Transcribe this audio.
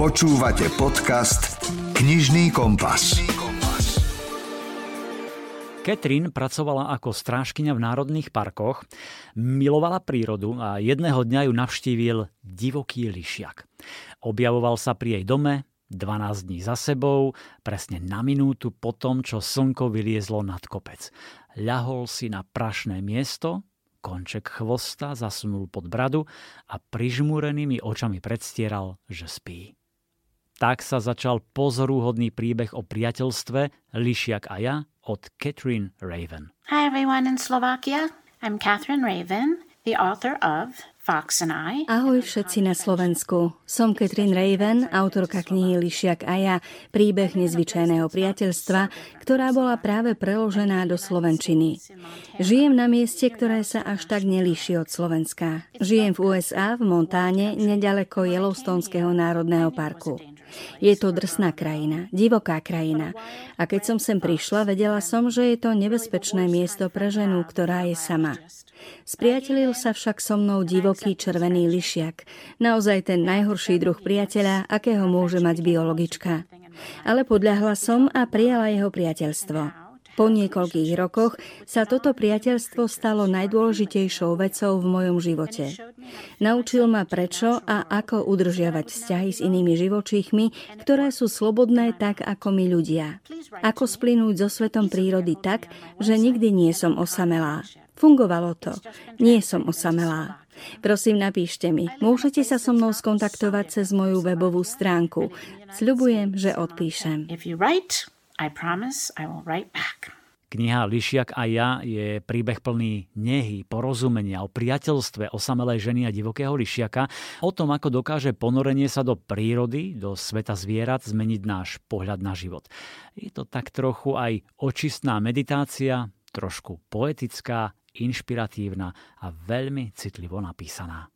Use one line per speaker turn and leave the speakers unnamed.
Počúvate podcast Knižný kompas.
Katrin pracovala ako strážkyňa v národných parkoch, milovala prírodu a jedného dňa ju navštívil divoký lišiak. Objavoval sa pri jej dome, 12 dní za sebou, presne na minútu po tom, čo slnko vyliezlo nad kopec. Ľahol si na prašné miesto, konček chvosta zasunul pod bradu a prižmúrenými očami predstieral, že spí. Tak sa začal pozorúhodný príbeh o priateľstve Lišiak a ja od Catherine Raven.
Hi everyone in Slovakia. I'm Catherine Raven, the author of.
Ahoj všetci na Slovensku. Som Katrin Raven, autorka knihy Lišiak a ja, príbeh nezvyčajného priateľstva, ktorá bola práve preložená do Slovenčiny. Žijem na mieste, ktoré sa až tak nelíši od Slovenska. Žijem v USA, v Montáne, nedaleko Yellowstoneského národného parku. Je to drsná krajina, divoká krajina. A keď som sem prišla, vedela som, že je to nebezpečné miesto pre ženu, ktorá je sama. Spriatelil sa však so mnou divoký červený lišiak. Naozaj ten najhorší druh priateľa, akého môže mať biologička. Ale podľahla som a prijala jeho priateľstvo. Po niekoľkých rokoch sa toto priateľstvo stalo najdôležitejšou vecou v mojom živote. Naučil ma prečo a ako udržiavať vzťahy s inými živočíchmi, ktoré sú slobodné tak ako my ľudia. Ako splynúť so svetom prírody tak, že nikdy nie som osamelá. Fungovalo to. Nie som osamelá. Prosím, napíšte mi. Môžete sa so mnou skontaktovať cez moju webovú stránku. Sľubujem, že odpíšem.
Kniha Lišiak a ja je príbeh plný nehy, porozumenia o priateľstve osamelej ženy a divokého lišiaka, o tom, ako dokáže ponorenie sa do prírody, do sveta zvierat zmeniť náš pohľad na život. Je to tak trochu aj očistná meditácia, trošku poetická inšpiratívna a veľmi citlivo napísaná.